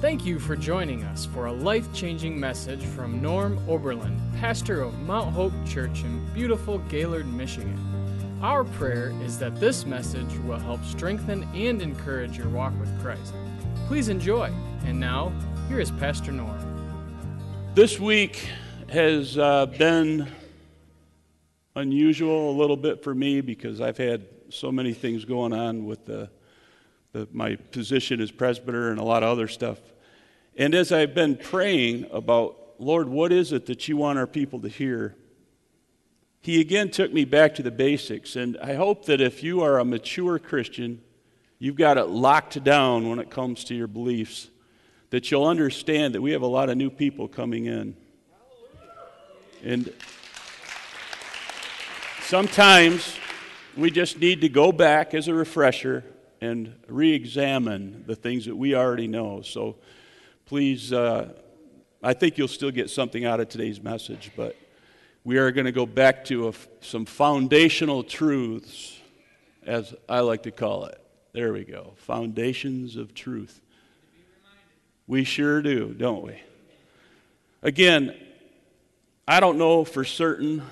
Thank you for joining us for a life changing message from Norm Oberlin, pastor of Mount Hope Church in beautiful Gaylord, Michigan. Our prayer is that this message will help strengthen and encourage your walk with Christ. Please enjoy. And now, here is Pastor Norm. This week has uh, been unusual a little bit for me because I've had so many things going on with the, the, Uh, my position as presbyter and a lot of other stuff. And as I've been praying about, Lord, what is it that you want our people to hear? He again took me back to the basics. And I hope that if you are a mature Christian, you've got it locked down when it comes to your beliefs, that you'll understand that we have a lot of new people coming in. And sometimes we just need to go back as a refresher and re examine the things that we already know. So please, uh, I think you'll still get something out of today's message, but we are going to go back to some foundational truths, as I like to call it. There we go. Foundations of truth. We sure do, don't we? Again, I don't know for certain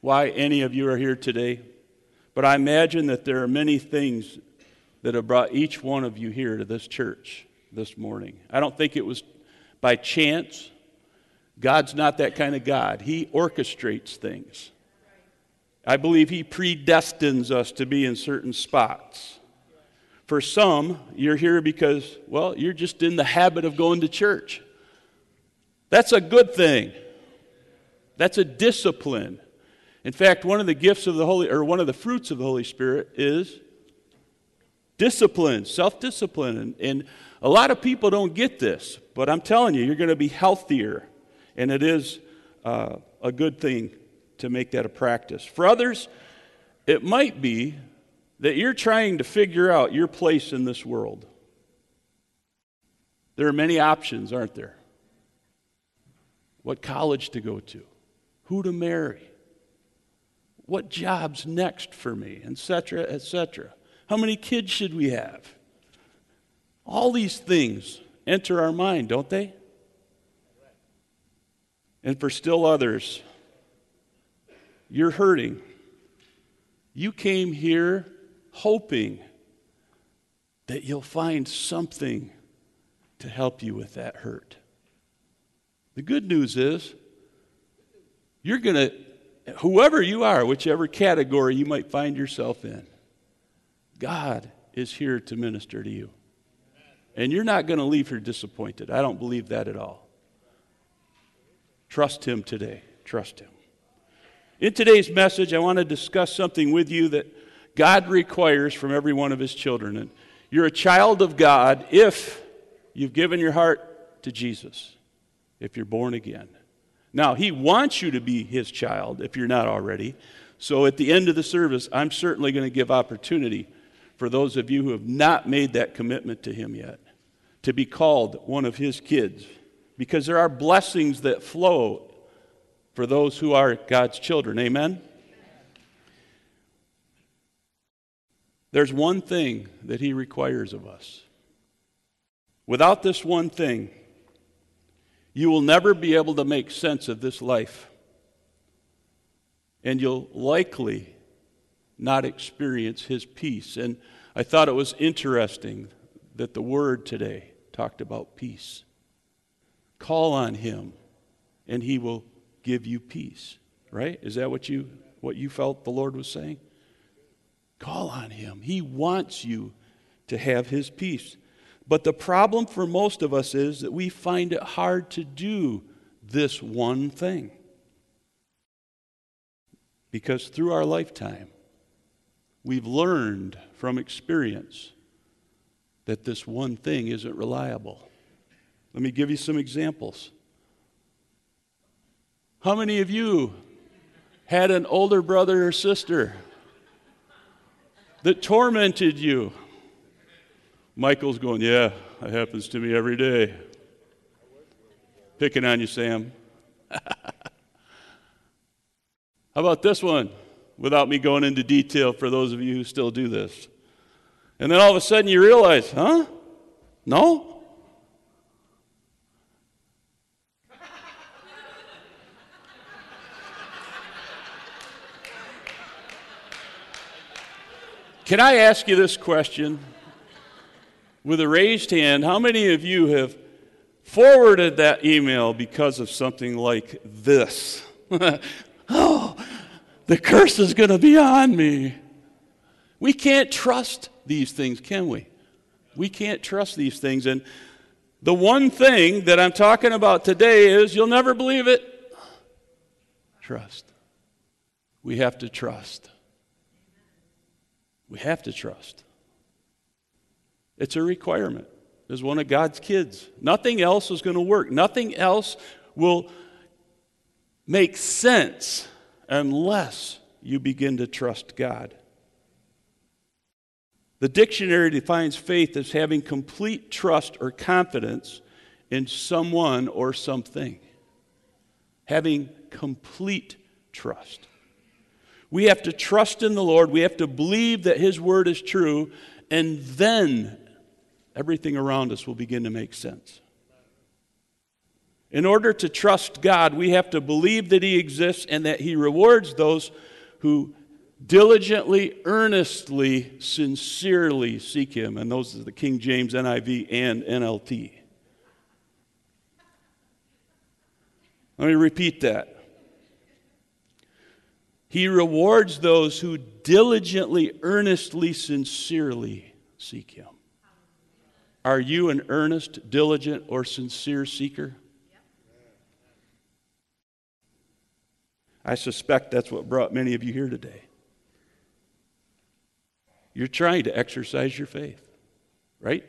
why any of you are here today, but I imagine that there are many things that have brought each one of you here to this church this morning. I don't think it was by chance. God's not that kind of God. He orchestrates things. I believe He predestines us to be in certain spots. For some, you're here because, well, you're just in the habit of going to church. That's a good thing. That's a discipline. In fact, one of the gifts of the Holy, or one of the fruits of the Holy Spirit is discipline, self discipline. And, and a lot of people don't get this, but I'm telling you, you're going to be healthier. And it is uh, a good thing to make that a practice. For others, it might be that you're trying to figure out your place in this world. There are many options, aren't there? What college to go to, who to marry, what job's next for me, etc., etc. How many kids should we have? All these things enter our mind, don't they? And for still others, you're hurting. You came here hoping that you'll find something to help you with that hurt. The good news is, you're going to, whoever you are, whichever category you might find yourself in, God is here to minister to you. And you're not going to leave here disappointed. I don't believe that at all. Trust Him today. Trust Him. In today's message, I want to discuss something with you that God requires from every one of His children. And you're a child of God if you've given your heart to Jesus, if you're born again. Now, He wants you to be His child if you're not already. So at the end of the service, I'm certainly going to give opportunity for those of you who have not made that commitment to Him yet to be called one of His kids. Because there are blessings that flow for those who are God's children. Amen? There's one thing that He requires of us. Without this one thing, you will never be able to make sense of this life. And you'll likely not experience his peace. And I thought it was interesting that the word today talked about peace. Call on him and he will give you peace. Right? Is that what you what you felt the Lord was saying? Call on him. He wants you to have his peace. But the problem for most of us is that we find it hard to do this one thing. Because through our lifetime, we've learned from experience that this one thing isn't reliable. Let me give you some examples. How many of you had an older brother or sister that tormented you? Michael's going, Yeah, that happens to me every day. Picking on you, Sam. How about this one? without me going into detail for those of you who still do this. And then all of a sudden you realize, huh? No? Can I ask you this question? With a raised hand, how many of you have forwarded that email because of something like this? oh, the curse is going to be on me. We can't trust these things, can we? We can't trust these things. And the one thing that I'm talking about today is you'll never believe it trust. We have to trust. We have to trust. It's a requirement as one of God's kids. Nothing else is going to work. Nothing else will make sense unless you begin to trust God. The dictionary defines faith as having complete trust or confidence in someone or something. Having complete trust. We have to trust in the Lord. We have to believe that His word is true, and then everything around us will begin to make sense. In order to trust God, we have to believe that He exists and that He rewards those who diligently, earnestly, sincerely seek Him. And those are the King James, NIV, and NLT. Let me repeat that. He rewards those who diligently, earnestly, sincerely seek Him. Are you an earnest, diligent, or sincere seeker? I suspect that's what brought many of you here today. You're trying to exercise your faith, right?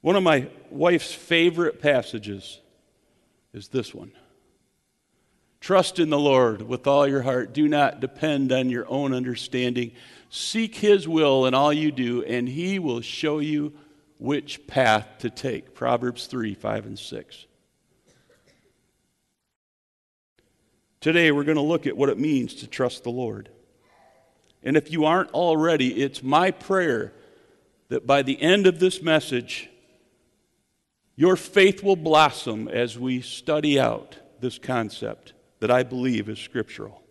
One of my wife's favorite passages is this one. Trust in the Lord with all your heart. Do not depend on your own understanding. Seek His will in all you do, and He will show you which path to take. Proverbs 3 5 and 6. Today, we're going to look at what it means to trust the Lord. And if you aren't already, it's my prayer that by the end of this message, your faith will blossom as we study out this concept that I believe is scriptural.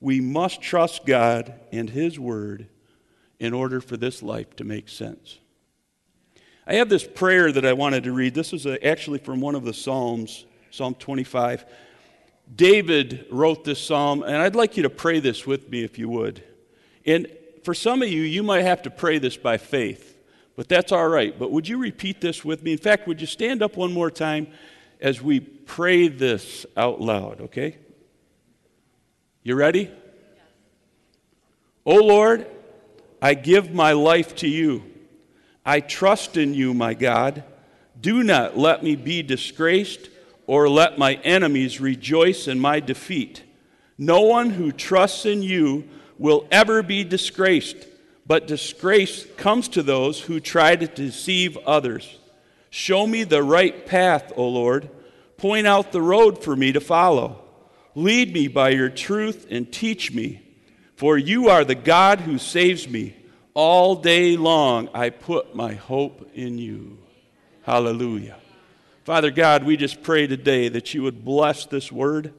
We must trust God and His Word in order for this life to make sense. I have this prayer that I wanted to read. This is actually from one of the Psalms, Psalm 25. David wrote this psalm, and I'd like you to pray this with me if you would. And for some of you, you might have to pray this by faith, but that's all right. But would you repeat this with me? In fact, would you stand up one more time as we pray this out loud, okay? You ready? O oh Lord, I give my life to you. I trust in you, my God. Do not let me be disgraced or let my enemies rejoice in my defeat. No one who trusts in you will ever be disgraced, but disgrace comes to those who try to deceive others. Show me the right path, O Lord. Point out the road for me to follow. Lead me by your truth and teach me, for you are the God who saves me. All day long I put my hope in you. Hallelujah. Father God, we just pray today that you would bless this word.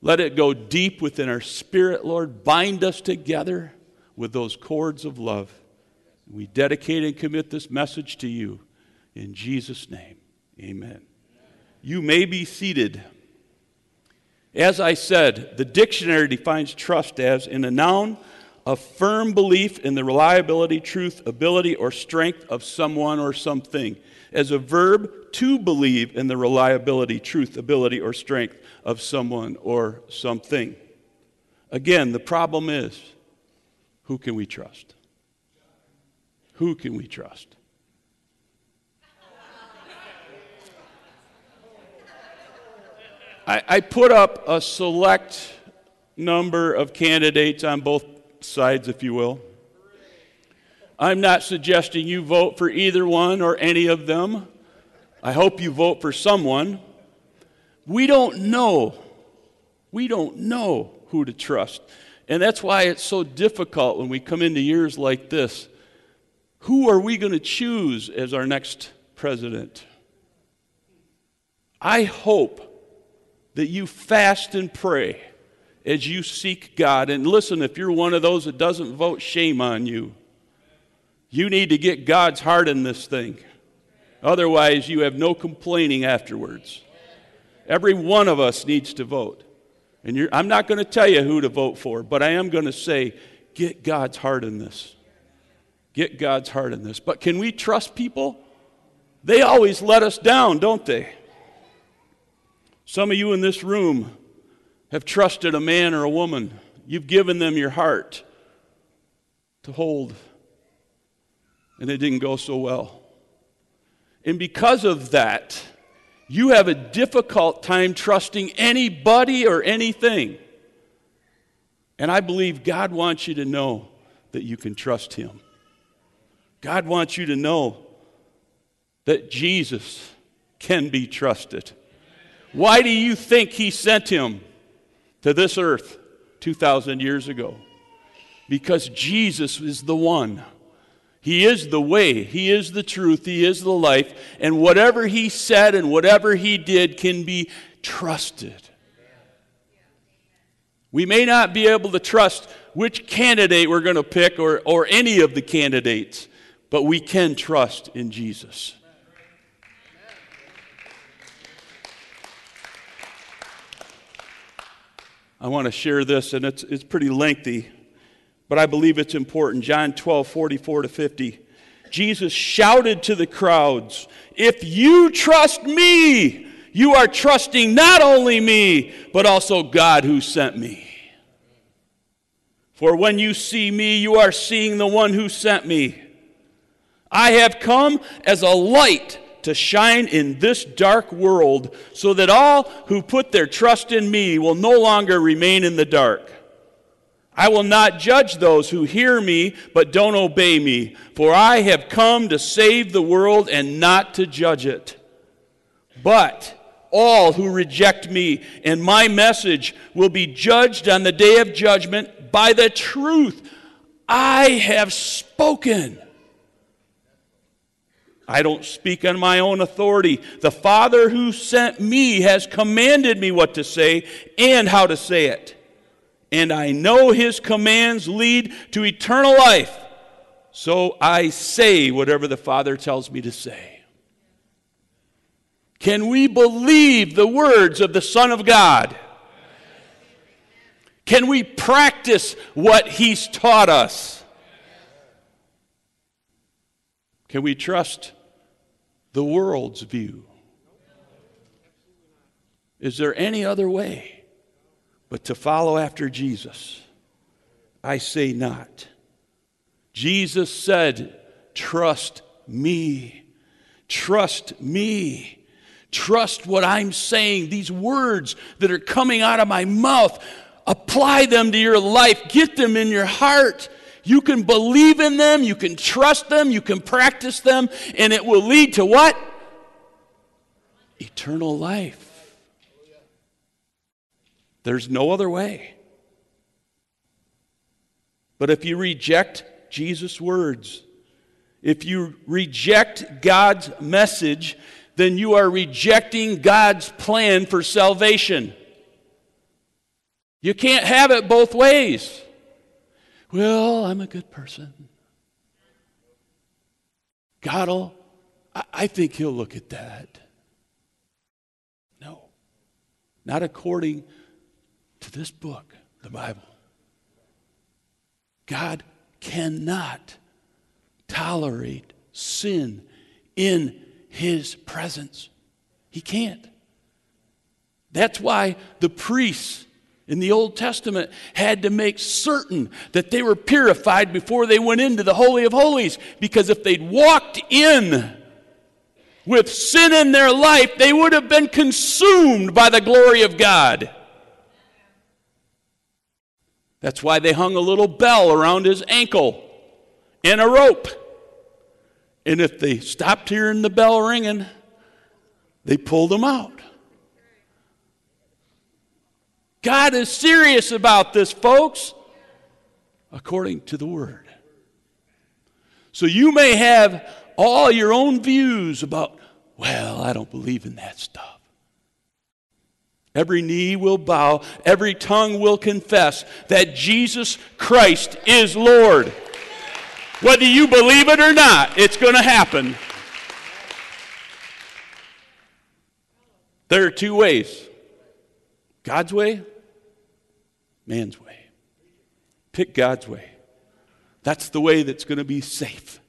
Let it go deep within our spirit, Lord. Bind us together with those cords of love. We dedicate and commit this message to you. In Jesus' name, amen. You may be seated. As I said, the dictionary defines trust as, in a noun, a firm belief in the reliability, truth, ability, or strength of someone or something. As a verb, to believe in the reliability, truth, ability, or strength of someone or something. Again, the problem is who can we trust? Who can we trust? I, I put up a select number of candidates on both sides, if you will. I'm not suggesting you vote for either one or any of them. I hope you vote for someone. We don't know. We don't know who to trust. And that's why it's so difficult when we come into years like this. Who are we going to choose as our next president? I hope that you fast and pray as you seek God. And listen, if you're one of those that doesn't vote, shame on you. You need to get God's heart in this thing. Otherwise, you have no complaining afterwards. Every one of us needs to vote. And I'm not going to tell you who to vote for, but I am going to say, get God's heart in this. Get God's heart in this. But can we trust people? They always let us down, don't they? Some of you in this room have trusted a man or a woman. You've given them your heart to hold, and it didn't go so well. And because of that, you have a difficult time trusting anybody or anything. And I believe God wants you to know that you can trust Him. God wants you to know that Jesus can be trusted. Why do you think He sent Him to this earth 2,000 years ago? Because Jesus is the one he is the way, He is the truth, He is the life, and whatever He said and whatever He did can be trusted. We may not be able to trust which candidate we're going to pick or, or any of the candidates, but we can trust in Jesus. I want to share this, and it's, it's pretty lengthy but I believe it's important. John 12, 44 to 50. Jesus shouted to the crowds, If you trust me, you are trusting not only me, but also God who sent me. For when you see me, you are seeing the one who sent me. I have come as a light to shine in this dark world so that all who put their trust in me will no longer remain in the dark. I will not judge those who hear me but don't obey me, for I have come to save the world and not to judge it. But all who reject me and my message will be judged on the day of judgment by the truth I have spoken. I don't speak on my own authority. The Father who sent me has commanded me what to say and how to say it and I know his commands lead to eternal life. So I say whatever the Father tells me to say. Can we believe the words of the Son of God? Can we practice what he's taught us? Can we trust the world's view? Is there any other way? But to follow after Jesus. I say not. Jesus said, Trust me. Trust me. Trust what I'm saying. These words that are coming out of my mouth, apply them to your life, get them in your heart. You can believe in them, you can trust them, you can practice them, and it will lead to what? Eternal life. There's no other way. But if you reject Jesus' words, if you reject God's message, then you are rejecting God's plan for salvation. You can't have it both ways. Well, I'm a good person. God'll, I think He'll look at that. No, not according to this book, the Bible. God cannot tolerate sin in his presence. He can't. That's why the priests in the Old Testament had to make certain that they were purified before they went into the Holy of Holies. Because if they'd walked in with sin in their life, they would have been consumed by the glory of God. That's why they hung a little bell around his ankle and a rope. And if they stopped hearing the bell ringing, they pulled him out. God is serious about this, folks, according to the Word. So you may have all your own views about, well, I don't believe in that stuff. Every knee will bow, every tongue will confess that Jesus Christ is Lord. Whether you believe it or not, it's going to happen. There are two ways God's way, man's way. Pick God's way. That's the way that's going to be safe.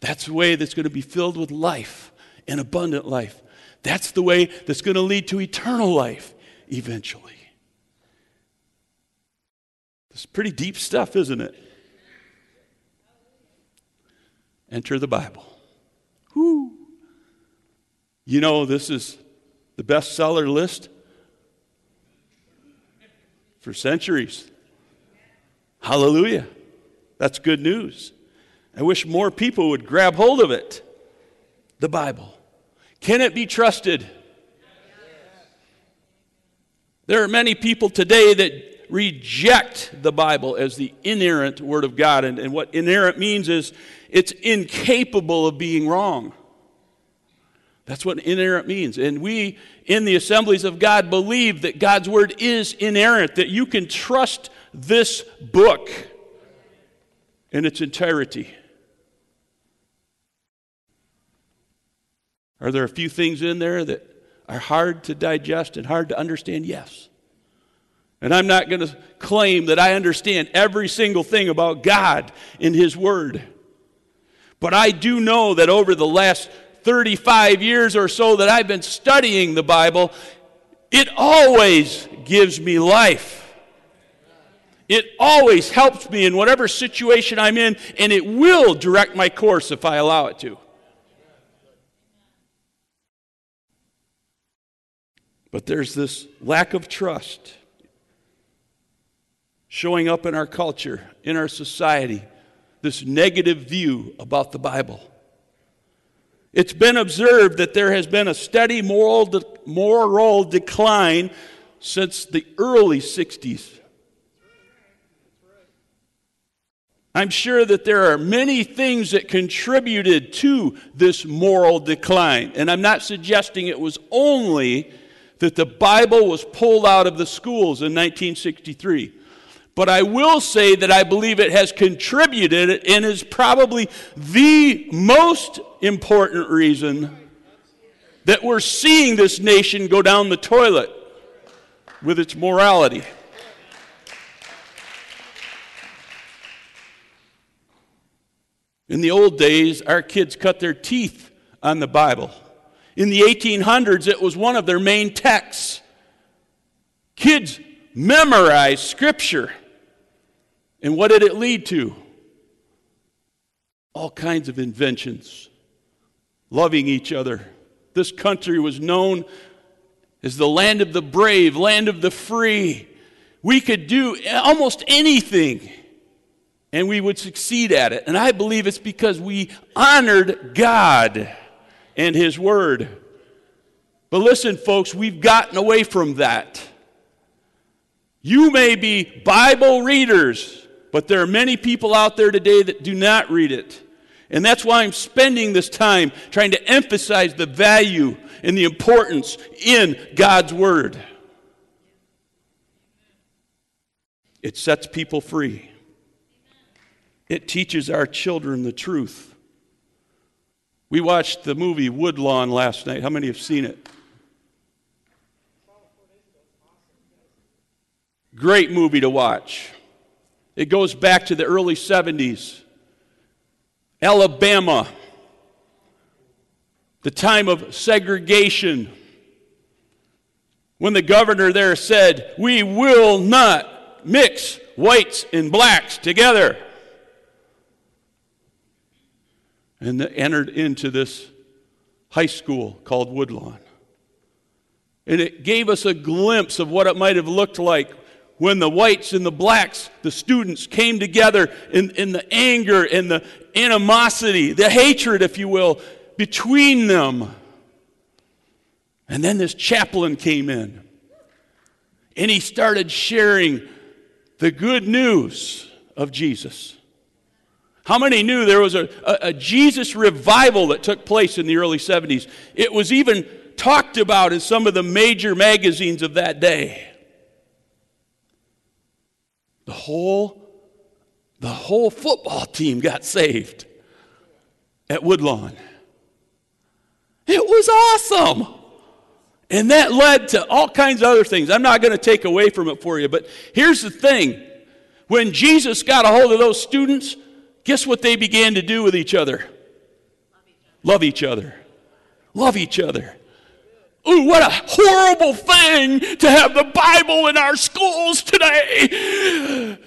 That's the way that's going to be filled with life and abundant life. That's the way that's going to lead to eternal life eventually. It's pretty deep stuff, isn't it? Enter the Bible. Whoo! You know, this is the bestseller list for centuries. Hallelujah. That's good news. I wish more people would grab hold of it. The Bible. Can it be trusted? There are many people today that reject the Bible as the inerrant Word of God. And, and what inerrant means is it's incapable of being wrong. That's what inerrant means. And we in the assemblies of God believe that God's Word is inerrant, that you can trust this book in its entirety. Are there a few things in there that are hard to digest and hard to understand? Yes. And I'm not going to claim that I understand every single thing about God in His Word. But I do know that over the last 35 years or so that I've been studying the Bible, it always gives me life. It always helps me in whatever situation I'm in, and it will direct my course if I allow it to. But there's this lack of trust showing up in our culture, in our society, this negative view about the Bible. It's been observed that there has been a steady moral, de- moral decline since the early 60s. I'm sure that there are many things that contributed to this moral decline. And I'm not suggesting it was only that the Bible was pulled out of the schools in 1963. But I will say that I believe it has contributed and is probably the most important reason that we're seeing this nation go down the toilet with its morality. In the old days, our kids cut their teeth on the Bible. In the 1800s, it was one of their main texts. Kids memorized Scripture. And what did it lead to? All kinds of inventions, loving each other. This country was known as the land of the brave, land of the free. We could do almost anything and we would succeed at it. And I believe it's because we honored God and His Word. But listen, folks, we've gotten away from that. You may be Bible readers, but there are many people out there today that do not read it. And that's why I'm spending this time trying to emphasize the value and the importance in God's Word. It sets people free. It teaches our children the truth. We watched the movie Woodlawn last night. How many have seen it? Great movie to watch. It goes back to the early 70s. Alabama, the time of segregation, when the governor there said, We will not mix whites and blacks together. And entered into this high school called Woodlawn. And it gave us a glimpse of what it might have looked like when the whites and the blacks, the students, came together in, in the anger and the animosity, the hatred, if you will, between them. And then this chaplain came in and he started sharing the good news of Jesus. How many knew there was a, a, a, Jesus revival that took place in the early 70s? It was even talked about in some of the major magazines of that day. The whole the whole football team got saved at Woodlawn. It was awesome. And that led to all kinds of other things. I'm not going to take away from it for you, but here's the thing. When Jesus got a hold of those students, guess what they began to do with each other? Love each other. Love each other. Ooh, what a horrible thing to have the Bible in our schools today.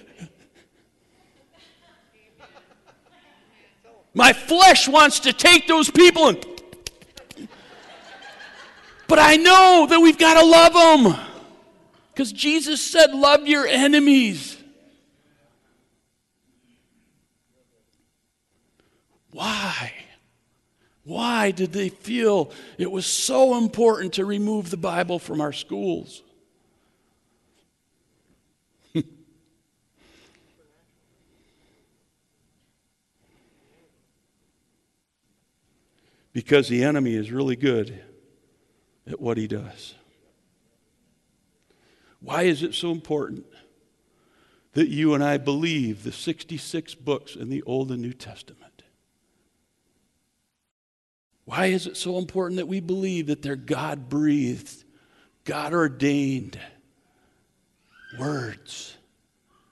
My flesh wants to take those people and. But I know that we've got to love them. Because Jesus said, Love your enemies. Why? Why did they feel it was so important to remove the Bible from our schools? because the enemy is really good at what he does. Why is it so important that you and I believe the 66 books in the Old and New Testament? Why is it so important that we believe that they're God breathed, God ordained words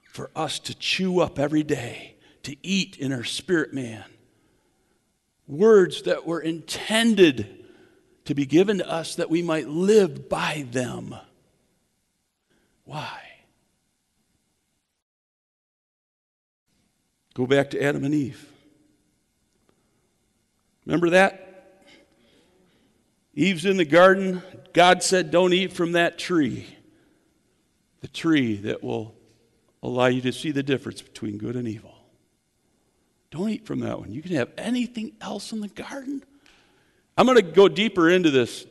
for us to chew up every day, to eat in our spirit man? Words that were intended to be given to us that we might live by them. Why? Go back to Adam and Eve. Remember that? Eve's in the garden. God said, Don't eat from that tree. The tree that will allow you to see the difference between good and evil. Don't eat from that one. You can have anything else in the garden. I'm going to go deeper into this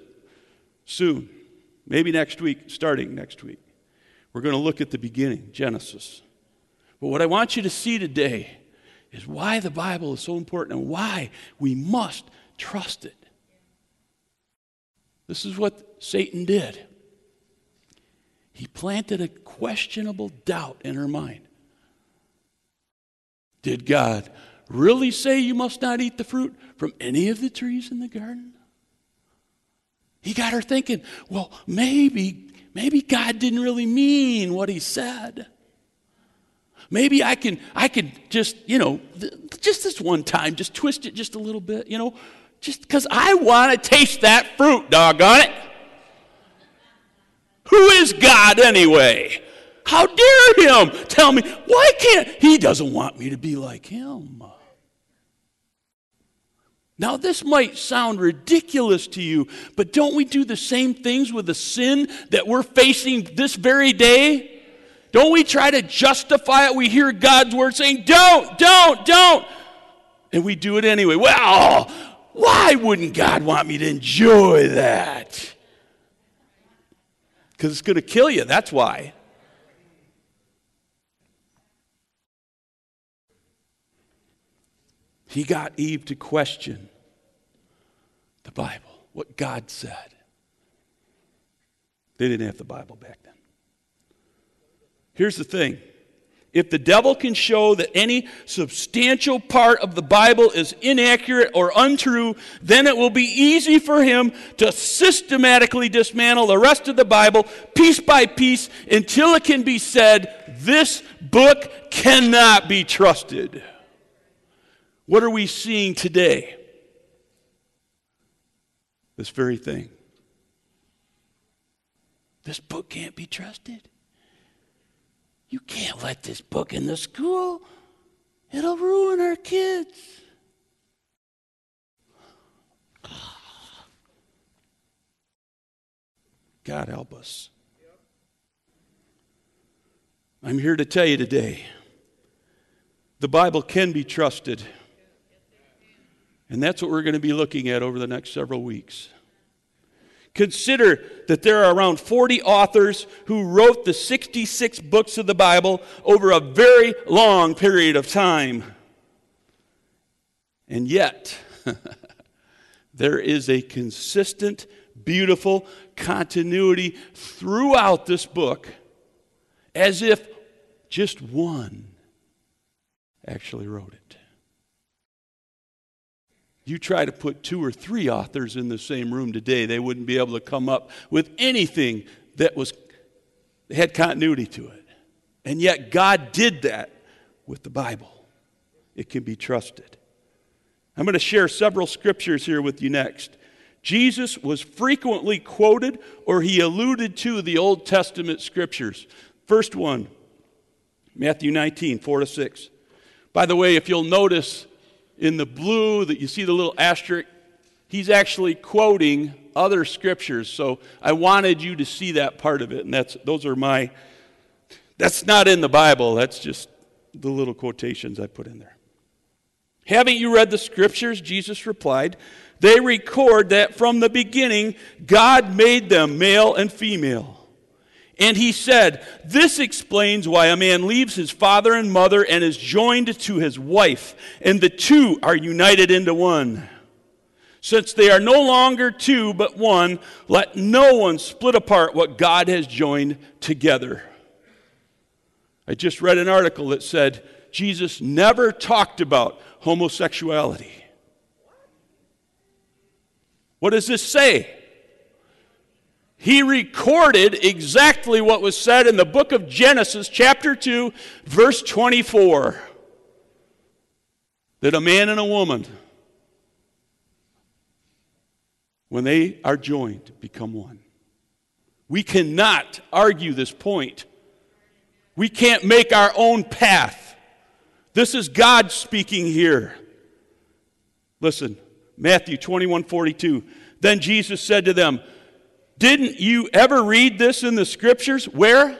soon. Maybe next week, starting next week. We're going to look at the beginning, Genesis. But what I want you to see today is why the Bible is so important and why we must trust it. This is what Satan did. He planted a questionable doubt in her mind. Did God really say you must not eat the fruit from any of the trees in the garden? He got her thinking, well, maybe, maybe God didn't really mean what he said. Maybe I can, I can just, you know, just this one time, just twist it just a little bit, you know, just because I want to taste that fruit, doggone it. Who is God anyway? How dare him tell me, why can't he doesn't want me to be like him? Now, this might sound ridiculous to you, but don't we do the same things with the sin that we're facing this very day? Don't we try to justify it? We hear God's word saying, don't, don't, don't. And we do it anyway. Well, why wouldn't God want me to enjoy that? Because it's going to kill you, that's why. He got Eve to question the Bible, what God said. They didn't have the Bible back then. Here's the thing if the devil can show that any substantial part of the Bible is inaccurate or untrue, then it will be easy for him to systematically dismantle the rest of the Bible piece by piece until it can be said, this book cannot be trusted. What are we seeing today? This very thing. This book can't be trusted. You can't let this book in the school, it'll ruin our kids. God help us. I'm here to tell you today the Bible can be trusted. And that's what we're going to be looking at over the next several weeks. Consider that there are around 40 authors who wrote the 66 books of the Bible over a very long period of time. And yet, there is a consistent beautiful continuity throughout this book, as if just one actually wrote it. You try to put two or three authors in the same room today, they wouldn't be able to come up with anything that was had continuity to it. And yet God did that with the Bible. It can be trusted. I'm going to share several scriptures here with you next. Jesus was frequently quoted or he alluded to the Old Testament scriptures. First one, Matthew 19, 4 to 6. By the way, if you'll notice in the blue that you see the little asterisk, he's actually quoting other scriptures. So I wanted you to see that part of it. And that's, those are my, that's not in the Bible. That's just the little quotations I put in there. Haven't you read the scriptures? Jesus replied. They record that from the beginning, God made them male and female. And he said, This explains why a man leaves his father and mother and is joined to his wife, and the two are united into one. Since they are no longer two but one, let no one split apart what God has joined together. I just read an article that said Jesus never talked about homosexuality. What does this say? He recorded exactly what was said in the book of Genesis, chapter 2, verse 24 that a man and a woman, when they are joined, become one. We cannot argue this point. We can't make our own path. This is God speaking here. Listen, Matthew 21 42. Then Jesus said to them, Didn't you ever read this in the scriptures? Where?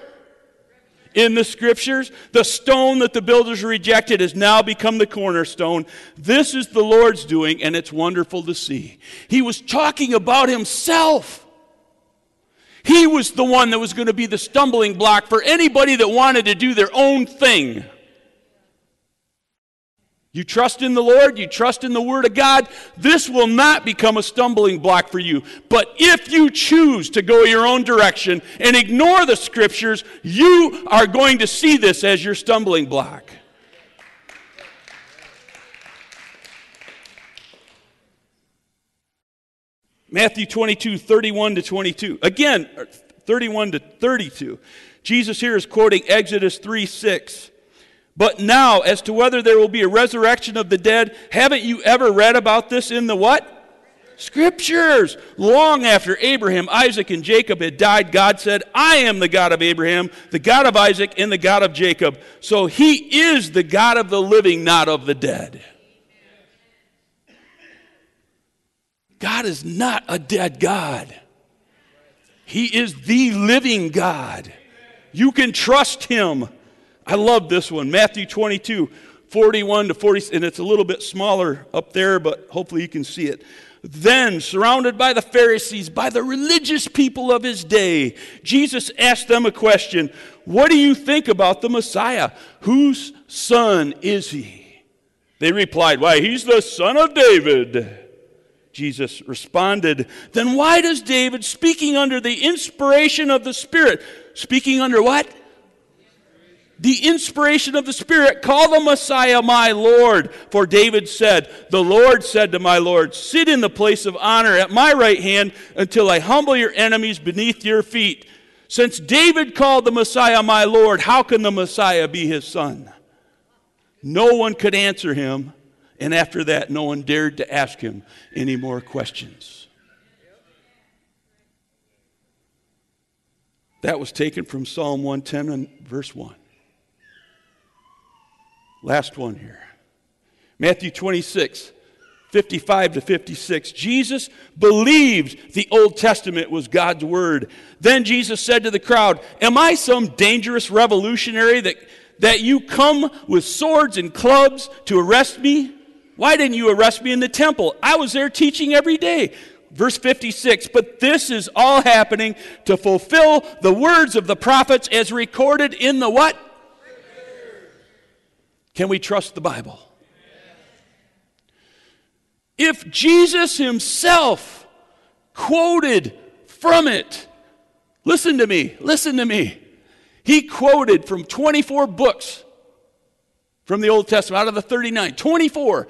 In the scriptures, the stone that the builders rejected has now become the cornerstone. This is the Lord's doing, and it's wonderful to see. He was talking about himself. He was the one that was going to be the stumbling block for anybody that wanted to do their own thing. You trust in the Lord, you trust in the Word of God, this will not become a stumbling block for you. But if you choose to go your own direction and ignore the Scriptures, you are going to see this as your stumbling block. Matthew 22, 31 to 22. Again, 31 to 32. Jesus here is quoting Exodus 3 6. But now, as to whether there will be a resurrection of the dead, haven't you ever read about this in the what? Scriptures. Long after Abraham, Isaac, and Jacob had died, God said, I am the God of Abraham, the God of Isaac, and the God of Jacob. So he is the God of the living, not of the dead. God is not a dead God. He is the living God. You can trust him. I love this one. Matthew 22, 41 to 40, and it's a little bit smaller up there, but hopefully you can see it. Then, surrounded by the Pharisees, by the religious people of his day, Jesus asked them a question What do you think about the Messiah? Whose son is he? They replied, Why, he's the son of David. Jesus responded, Then why does David, speaking under the inspiration of the Spirit, speaking under what? The inspiration of the Spirit, call the Messiah my Lord. For David said, The Lord said to my Lord, Sit in the place of honor at my right hand until I humble your enemies beneath your feet. Since David called the Messiah my Lord, how can the Messiah be his son? No one could answer him, and after that, no one dared to ask him any more questions. That was taken from Psalm 110 and verse 1. Last one here Matthew 26. 55 to 56. Jesus believed the Old Testament was God's word. Then Jesus said to the crowd, Am I some dangerous revolutionary that, that you come with swords and clubs to arrest me? Why didn't you arrest me in the temple? I was there teaching every day. Verse 56 But this is all happening to fulfill the words of the prophets as recorded in the what? Can we trust the Bible? If Jesus himself quoted from it. Listen to me, listen to me. He quoted from 24 books from the Old Testament out of the 39, 24.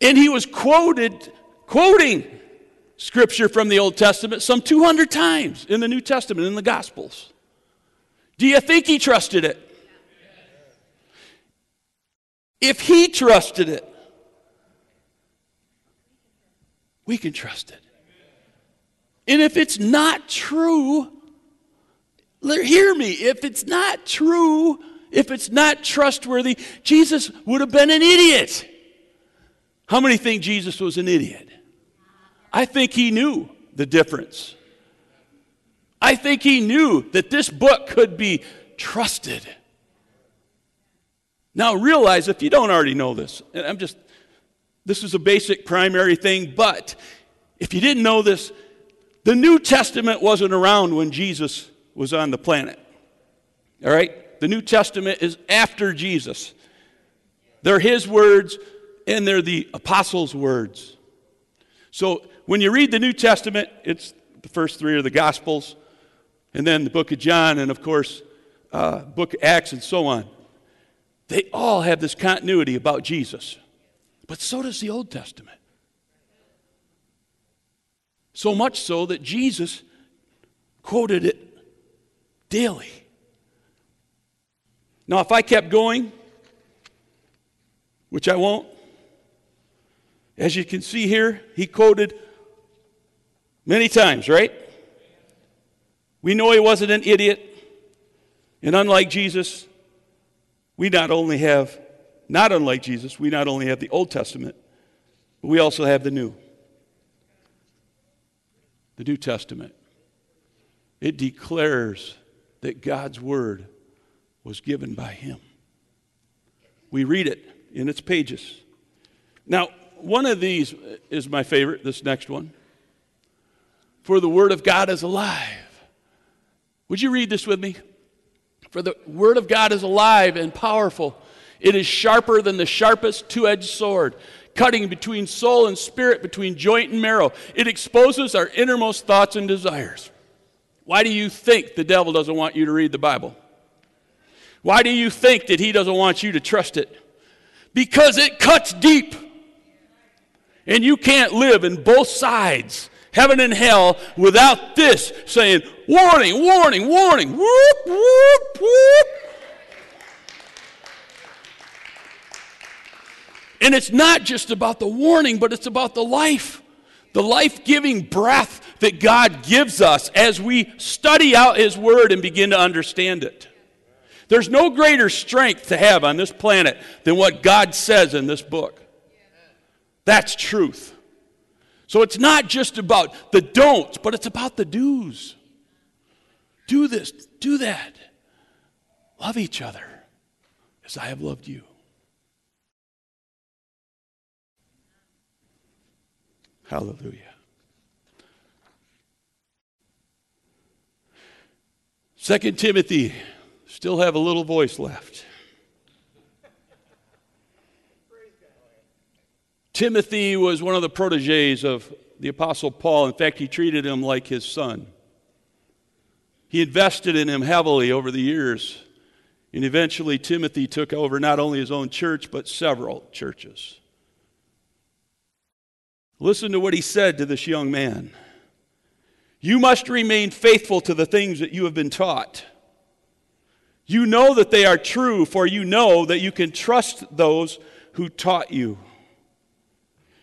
And he was quoted, quoting scripture from the Old Testament some 200 times in the New Testament, in the Gospels. Do you think he trusted it? If he trusted it, we can trust it. And if it's not true, hear me, if it's not true, if it's not trustworthy, Jesus would have been an idiot. How many think Jesus was an idiot? I think he knew the difference. I think he knew that this book could be trusted. Now, realize if you don't already know this, and I'm just, this is a basic primary thing, but if you didn't know this, the New Testament wasn't around when Jesus was on the planet. All right? The New Testament is after Jesus. They're his words and they're the apostles' words. So when you read the New Testament, it's the first three are the Gospels, and then the book of John, and of course, uh, book of Acts, and so on. They all have this continuity about Jesus. But so does the Old Testament. So much so that Jesus quoted it daily. Now, if I kept going, which I won't, as you can see here, he quoted many times, right? We know he wasn't an idiot. And unlike Jesus, we not only have, not unlike Jesus, we not only have the Old Testament, but we also have the New. The New Testament. It declares that God's Word was given by Him. We read it in its pages. Now, one of these is my favorite, this next one. For the Word of God is alive. Would you read this with me? For the Word of God is alive and powerful. It is sharper than the sharpest two edged sword, cutting between soul and spirit, between joint and marrow. It exposes our innermost thoughts and desires. Why do you think the devil doesn't want you to read the Bible? Why do you think that he doesn't want you to trust it? Because it cuts deep. And you can't live in both sides, heaven and hell, without this saying, warning, warning, warning, whoop, whoop, whoop. And it's not just about the warning, but it's about the life, the life giving breath that God gives us as we study out His Word and begin to understand it. There's no greater strength to have on this planet than what God says in this book. That's truth. So it's not just about the don'ts, but it's about the do's. Do this, do that. Love each other as I have loved you. Hallelujah. Second Timothy still have a little voice left. Timothy was one of the proteges of the Apostle Paul. In fact, he treated him like his son. He invested in him heavily over the years. And eventually, Timothy took over not only his own church, but several churches. Listen to what he said to this young man You must remain faithful to the things that you have been taught. You know that they are true, for you know that you can trust those who taught you.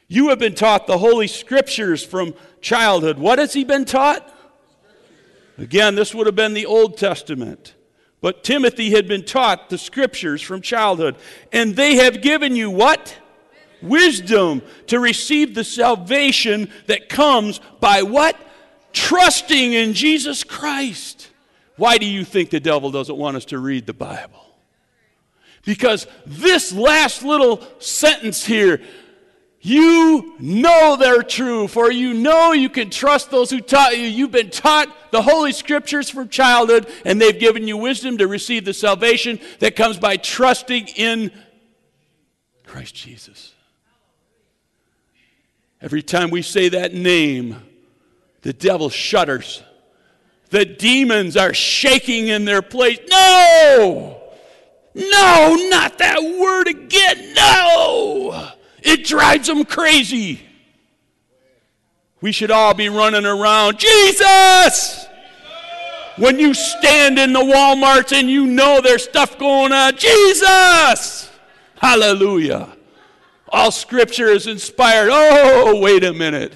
You have been taught the Holy Scriptures from childhood. What has he been taught? Again, this would have been the Old Testament. But Timothy had been taught the Scriptures from childhood. And they have given you what? Wisdom to receive the salvation that comes by what? Trusting in Jesus Christ. Why do you think the devil doesn't want us to read the Bible? Because this last little sentence here, you know they're true, for you know you can trust those who taught you. You've been taught the Holy Scriptures from childhood, and they've given you wisdom to receive the salvation that comes by trusting in Christ Jesus. Every time we say that name, the devil shudders. The demons are shaking in their place. No! No, not that word again. No! It drives them crazy. We should all be running around, Jesus! When you stand in the Walmarts and you know there's stuff going on, Jesus! Hallelujah. All scripture is inspired. Oh, wait a minute.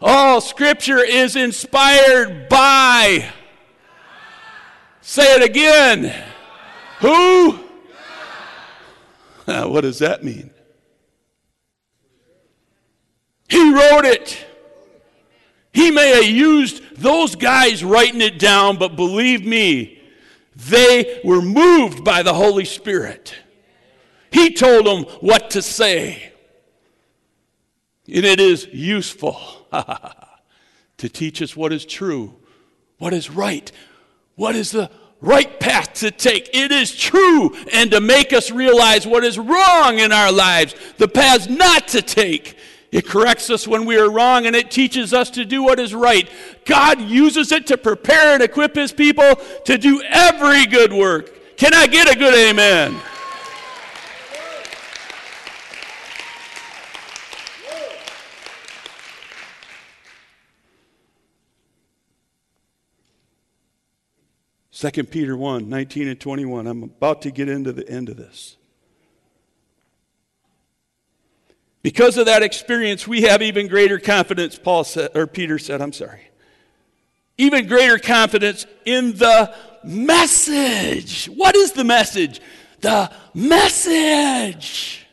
All scripture is inspired by. Say it again. Who? what does that mean? He wrote it. He may have used those guys writing it down, but believe me, they were moved by the Holy Spirit. He told them what to say. And it is useful to teach us what is true, what is right, what is the right path to take. It is true, and to make us realize what is wrong in our lives, the paths not to take. It corrects us when we are wrong and it teaches us to do what is right. God uses it to prepare and equip His people to do every good work. Can I get a good amen? Second Peter 1, 19 and 21. I'm about to get into the end of this. Because of that experience, we have even greater confidence, Paul said, or Peter said, I'm sorry. Even greater confidence in the message. What is the message? The message.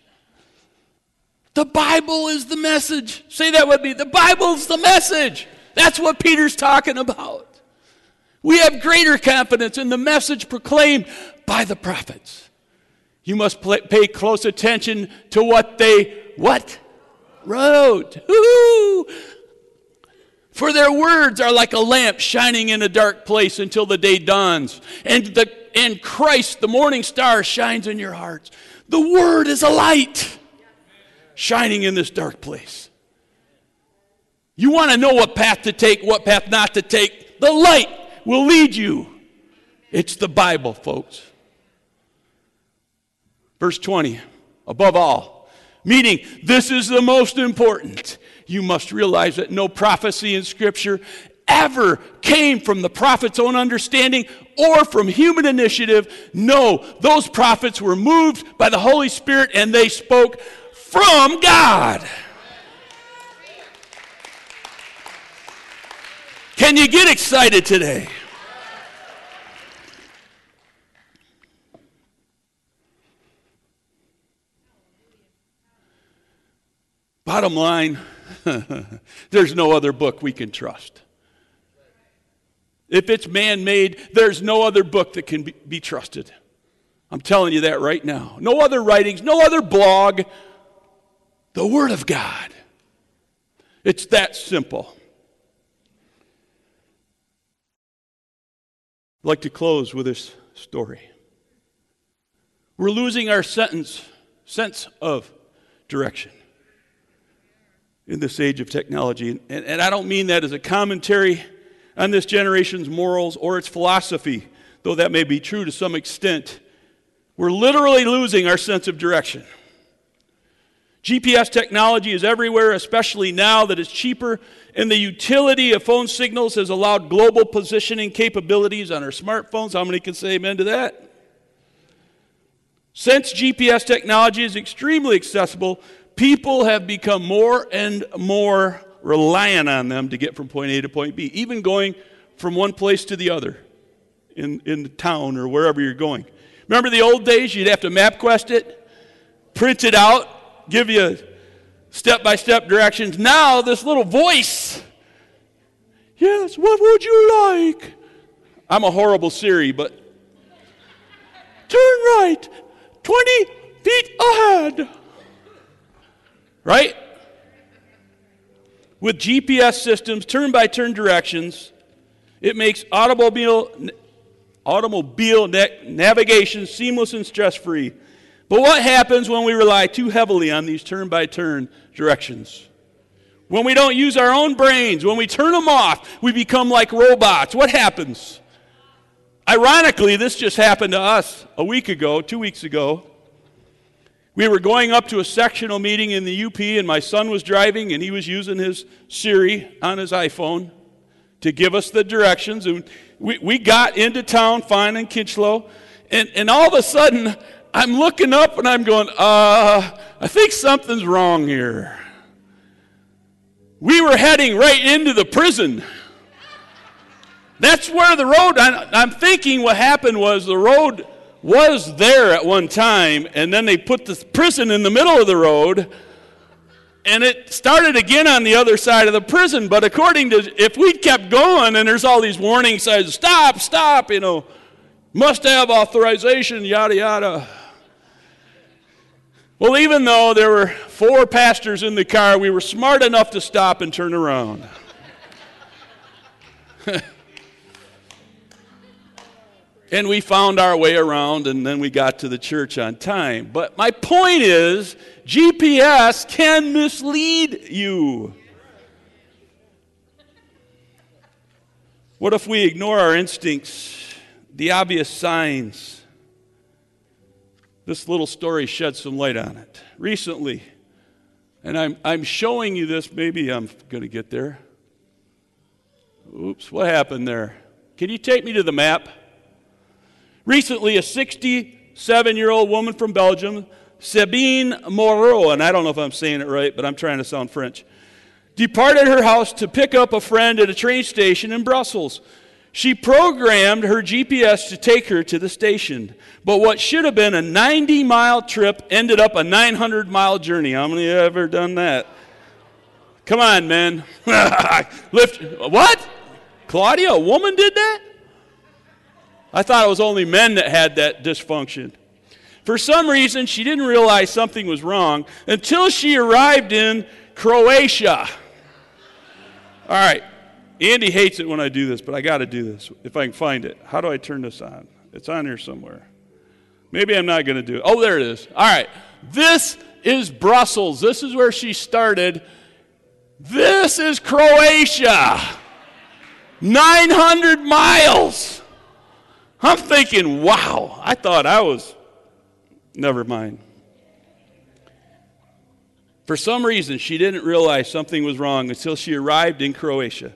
The Bible is the message. Say that with me. The Bible's the message. That's what Peter's talking about. We have greater confidence in the message proclaimed by the prophets. You must pay close attention to what they what? Wrote. Woo! For their words are like a lamp shining in a dark place until the day dawns. And, the, and Christ, the morning star, shines in your hearts. The word is a light shining in this dark place. You want to know what path to take, what path not to take? The light will lead you. It's the Bible, folks. Verse 20, above all, Meaning, this is the most important. You must realize that no prophecy in Scripture ever came from the prophet's own understanding or from human initiative. No, those prophets were moved by the Holy Spirit and they spoke from God. Can you get excited today? Bottom line, there's no other book we can trust. If it's man made, there's no other book that can be, be, trusted. I'm telling you that right now. No other writings, no other blog. The Word of God. It's that simple. I'd like to close with this story. We're losing our sentence, sense of direction in this age of technology. And, and I don't mean that as a commentary on this generation's morals or its philosophy, though that may be true to some extent. We're literally losing our sense of direction. GPS technology is everywhere, especially now that it's cheaper, and the utility of phone signals has allowed global positioning capabilities on our smartphones. How many can say amen to that? Since GPS technology is extremely accessible, people have become more and more reliant on them to get from point A to point B, even going from one place to the other in, in the town or wherever you're going. Remember the old days? You'd have to MapQuest it, print it out, give you step by step directions. Now, this little voice, yes, what would you like? I'm a horrible Siri, but turn right, 20 feet ahead. Right? With GPS systems, turn by turn directions, it makes automobile, automobile navigation seamless and stress free. But what happens when we rely too heavily on these turn by turn directions? When we don't use our own brains, when we turn them off, we become like robots. What happens? Ironically, this just happened to us a week ago, two weeks ago. We were going up to a sectional meeting in the UP, and my son was driving, and he was using his Siri on his iPhone to give us the directions. And we, we got into town fine in Kincheloe, and, and all of a sudden, I'm looking up and I'm going, uh, I think something's wrong here. We were heading right into the prison. That's where the road, I'm thinking what happened was the road was there at one time, and then they put the prison in the middle of the road, and it started again on the other side of the prison. But according to, if we kept going, and there's all these warning signs, stop, stop, you know, must have authorization, yada, yada. Well, even though there were four pastors in the car, we were smart enough to stop and turn around. And we found our way around, and then we got to the church on time. But my point is GPS can mislead you. What if we ignore our instincts, the obvious signs? This little story sheds some light on it. Recently, and I'm, I'm showing you this, maybe I'm going to get there. Oops, what happened there? Can you take me to the map? Recently, a 67 year old woman from Belgium, Sabine Moreau, and I don't know if I'm saying it right, but I'm trying to sound French, departed her house to pick up a friend at a train station in Brussels. She programmed her GPS to take her to the station. But what should have been a 90 mile trip ended up a 900 mile journey. How many have ever done that? Come on, man. Lift. What? Claudia, a woman did that? I thought it was only men that had that dysfunction. For some reason, she didn't realize something was wrong until she arrived in Croatia. All right. Andy hates it when I do this, but I got to do this if I can find it. How do I turn this on? It's on here somewhere. Maybe I'm not going to do it. Oh, there it is. All right. This is Brussels. This is where she started. This is Croatia. 900 miles. I'm thinking, wow, I thought I was, never mind. For some reason, she didn't realize something was wrong until she arrived in Croatia.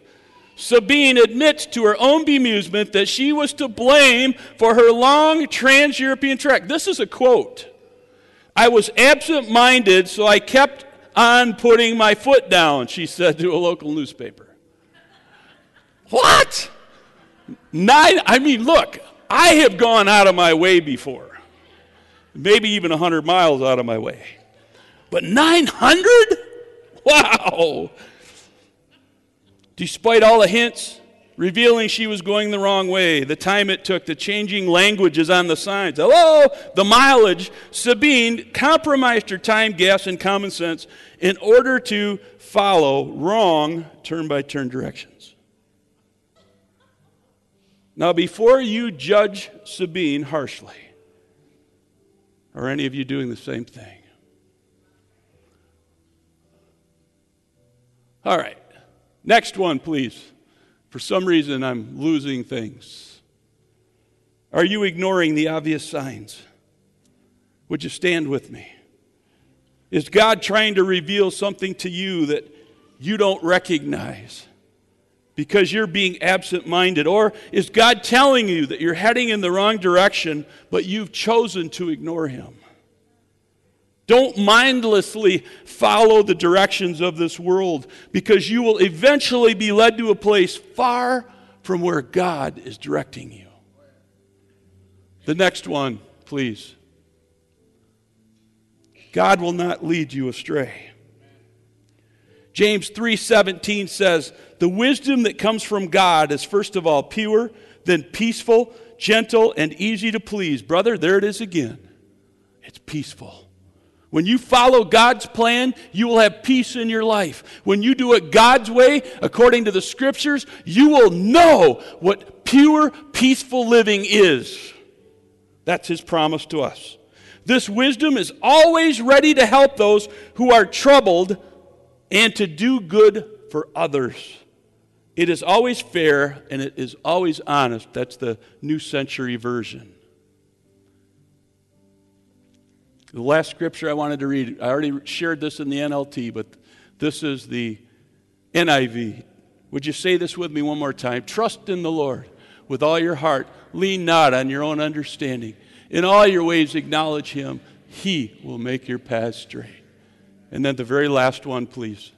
Sabine admits to her own bemusement that she was to blame for her long trans European trek. This is a quote. I was absent minded, so I kept on putting my foot down, she said to a local newspaper. What? Nine, I mean, look, I have gone out of my way before, maybe even 100 miles out of my way. But 900? Wow! Despite all the hints revealing she was going the wrong way, the time it took, the changing languages on the signs, hello, the mileage, Sabine compromised her time, gas, and common sense in order to follow wrong turn by turn directions. Now, before you judge Sabine harshly, are any of you doing the same thing? All right. Next one, please. For some reason, I'm losing things. Are you ignoring the obvious signs? Would you stand with me? Is God trying to reveal something to you that you don't recognize? Because you're being absent minded? Or is God telling you that you're heading in the wrong direction, but you've chosen to ignore Him? Don't mindlessly follow the directions of this world because you will eventually be led to a place far from where God is directing you. The next one, please. God will not lead you astray. James 3:17 says, "The wisdom that comes from God is first of all pure, then peaceful, gentle, and easy to please." Brother, there it is again. It's peaceful. When you follow God's plan, you will have peace in your life. When you do it God's way, according to the scriptures, you will know what pure, peaceful living is. That's his promise to us. This wisdom is always ready to help those who are troubled and to do good for others. It is always fair and it is always honest. That's the New Century Version. The last scripture I wanted to read, I already shared this in the NLT, but this is the NIV. Would you say this with me one more time? Trust in the Lord with all your heart. Lean not on your own understanding. In all your ways, acknowledge Him. He will make your path straight. And then the very last one, please.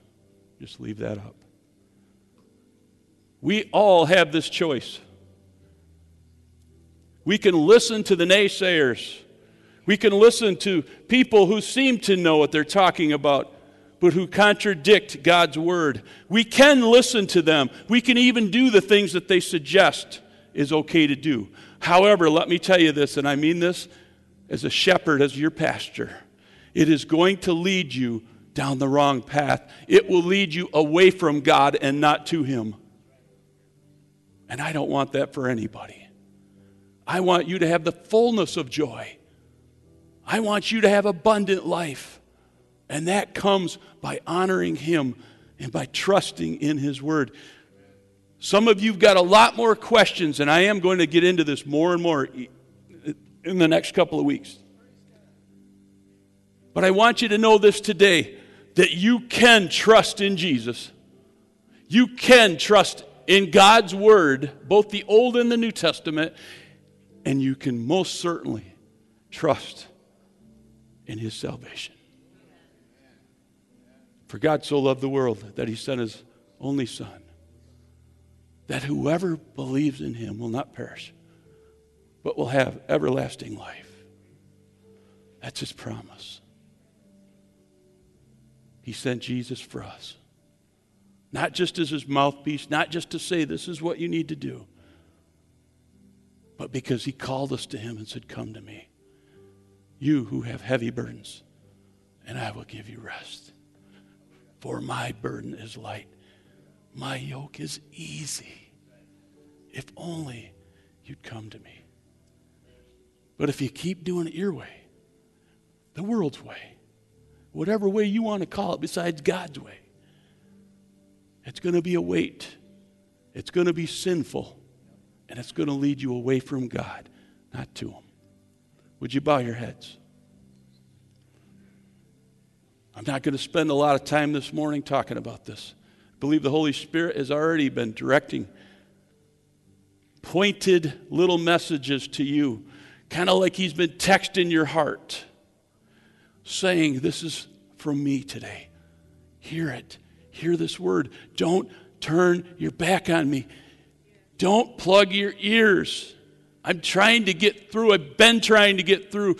Just leave that up. We all have this choice. We can listen to the naysayers. We can listen to people who seem to know what they're talking about, but who contradict God's word. We can listen to them. We can even do the things that they suggest is okay to do. However, let me tell you this, and I mean this as a shepherd, as your pastor. It is going to lead you down the wrong path. It will lead you away from God and not to Him. And I don't want that for anybody. I want you to have the fullness of joy. I want you to have abundant life. And that comes by honoring Him and by trusting in His Word. Some of you have got a lot more questions, and I am going to get into this more and more in the next couple of weeks. But I want you to know this today that you can trust in Jesus. You can trust in God's Word, both the Old and the New Testament, and you can most certainly trust in His salvation. For God so loved the world that He sent His only Son, that whoever believes in Him will not perish, but will have everlasting life. That's His promise. He sent Jesus for us. Not just as his mouthpiece, not just to say, this is what you need to do, but because he called us to him and said, Come to me, you who have heavy burdens, and I will give you rest. For my burden is light, my yoke is easy. If only you'd come to me. But if you keep doing it your way, the world's way, whatever way you want to call it besides God's way. It's going to be a weight, it's going to be sinful, and it's going to lead you away from God, not to Him. Would you bow your heads? I'm not going to spend a lot of time this morning talking about this. I believe the Holy Spirit has already been directing pointed little messages to you, kind of like He's been texting your heart saying, This is from me today. Hear it. Hear this word. Don't turn your back on me. Don't plug your ears. I'm trying to get through. I've been trying to get through.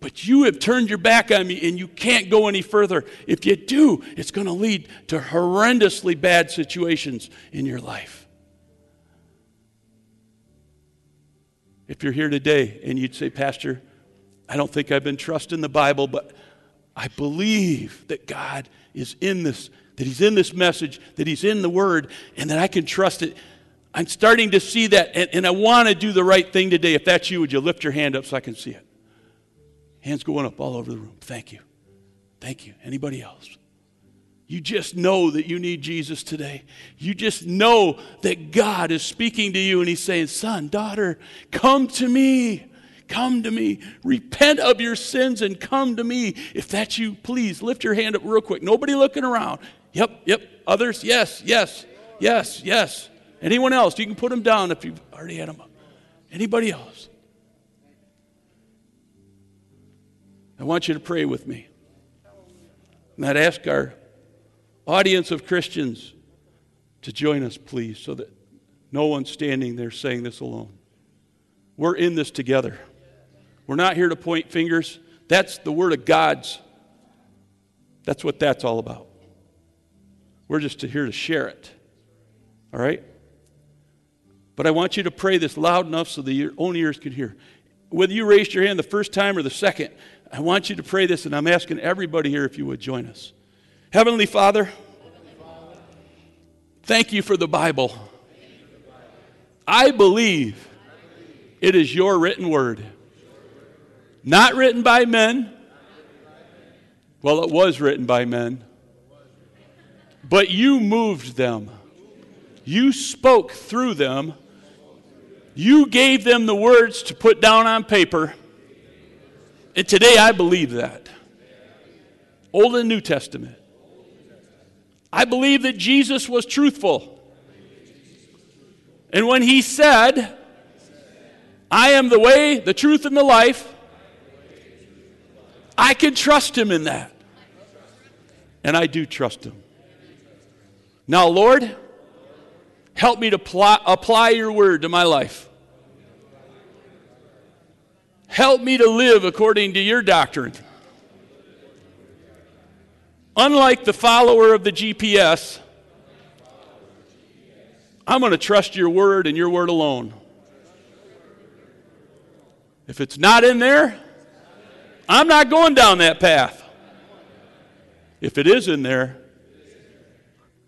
But you have turned your back on me and you can't go any further. If you do, it's going to lead to horrendously bad situations in your life. If you're here today and you'd say, Pastor, I don't think I've been trusting the Bible, but I believe that God is in this, that He's in this message, that He's in the Word, and that I can trust it. I'm starting to see that, and, and I want to do the right thing today. If that's you, would you lift your hand up so I can see it? Hands going up all over the room. Thank you. Thank you. Anybody else? You just know that you need Jesus today. You just know that God is speaking to you and He's saying, Son, daughter, come to me. Come to me. Repent of your sins and come to me. If that's you, please lift your hand up real quick. Nobody looking around. Yep, yep. Others? Yes, yes, yes, yes. Anyone else? You can put them down if you've already had them up. Anybody else? I want you to pray with me. And I'd ask our audience of Christians to join us, please, so that no one's standing there saying this alone. We're in this together. We're not here to point fingers. That's the Word of God's. That's what that's all about. We're just here to share it. All right? But I want you to pray this loud enough so that your own ears can hear. Whether you raised your hand the first time or the second, I want you to pray this, and I'm asking everybody here if you would join us. Heavenly Father, thank you for the Bible. I believe it is your written word. Not written by men. Well, it was written by men. but you moved them. You spoke through them. You gave them the words to put down on paper. And today I believe that. Old and New Testament. I believe that Jesus was truthful. And when he said, I am the way, the truth, and the life, I can trust him in that. And I do trust him. Now, Lord, help me to pl- apply your word to my life. Help me to live according to your doctrine. Unlike the follower of the GPS, I'm going to trust your word and your word alone. If it's not in there, I'm not going down that path. If it is in there,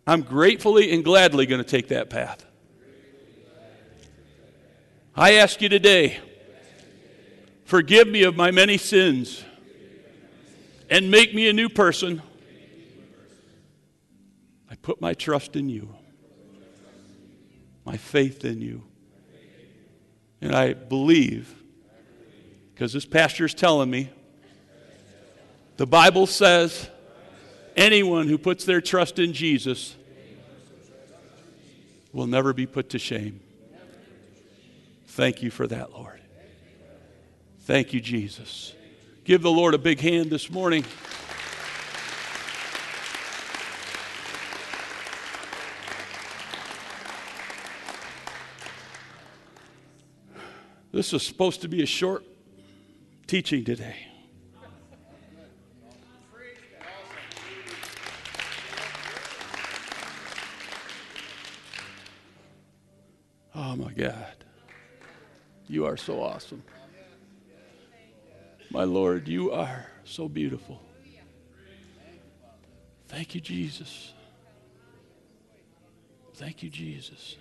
I'm gratefully and gladly going to take that path. I ask you today, forgive me of my many sins and make me a new person I put my trust in you, my faith in you. And I believe, because this pastor is telling me, the Bible says anyone who puts their trust in Jesus will never be put to shame. Thank you for that, Lord. Thank you, Jesus. Give the Lord a big hand this morning. This is supposed to be a short teaching today. Oh my God. You are so awesome. My Lord, you are so beautiful. Thank you, Jesus. Thank you, Jesus.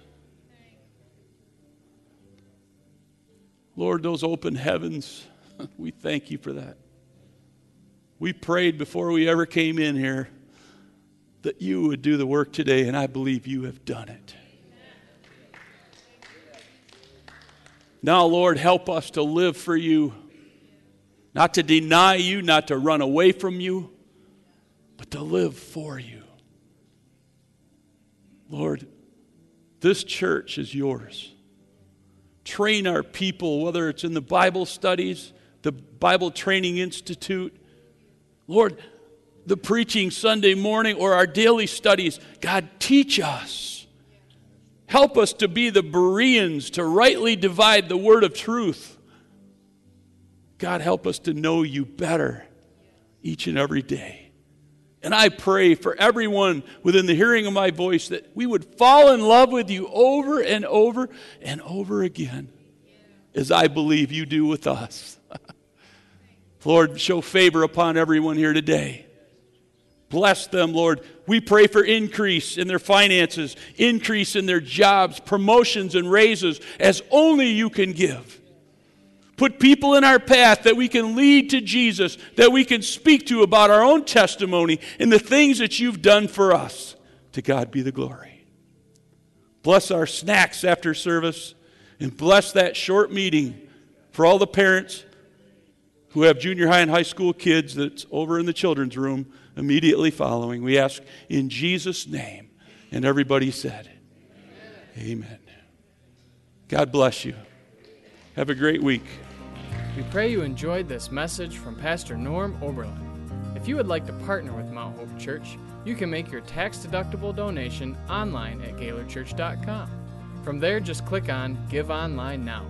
Lord, those open heavens, we thank you for that. We prayed before we ever came in here that you would do the work today, and I believe you have done it. Now, Lord, help us to live for you, not to deny you, not to run away from you, but to live for you. Lord, this church is yours train our people, whether it's in the Bible studies, the Bible Training Institute, Lord, the preaching Sunday morning, or our daily studies. God, teach us. Help us to be the Bereans, to rightly divide the word of truth. God, help us to know you better each and every day. And I pray for everyone within the hearing of my voice that we would fall in love with you over and over and over again, as I believe you do with us. Lord, show favor upon everyone here today. Bless them, Lord. We pray for increase in their finances, increase in their jobs, promotions and raises, as only you can give. Put people in our path that we can lead to Jesus, that we can speak to about our own testimony and the things that you've done for us. To God be the glory. Bless our snacks after service and bless that short meeting for all the parents who have junior high and high school kids that's over in the children's room immediately following. We ask in Jesus' name. And everybody said, Amen. Amen. God bless you. Have a great week. We pray you enjoyed this message from Pastor Norm Oberlin. If you would like to partner with Mount Hope Church, you can make your tax deductible donation online at GaylordChurch.com. From there, just click on Give Online Now.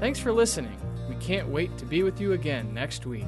Thanks for listening. We can't wait to be with you again next week.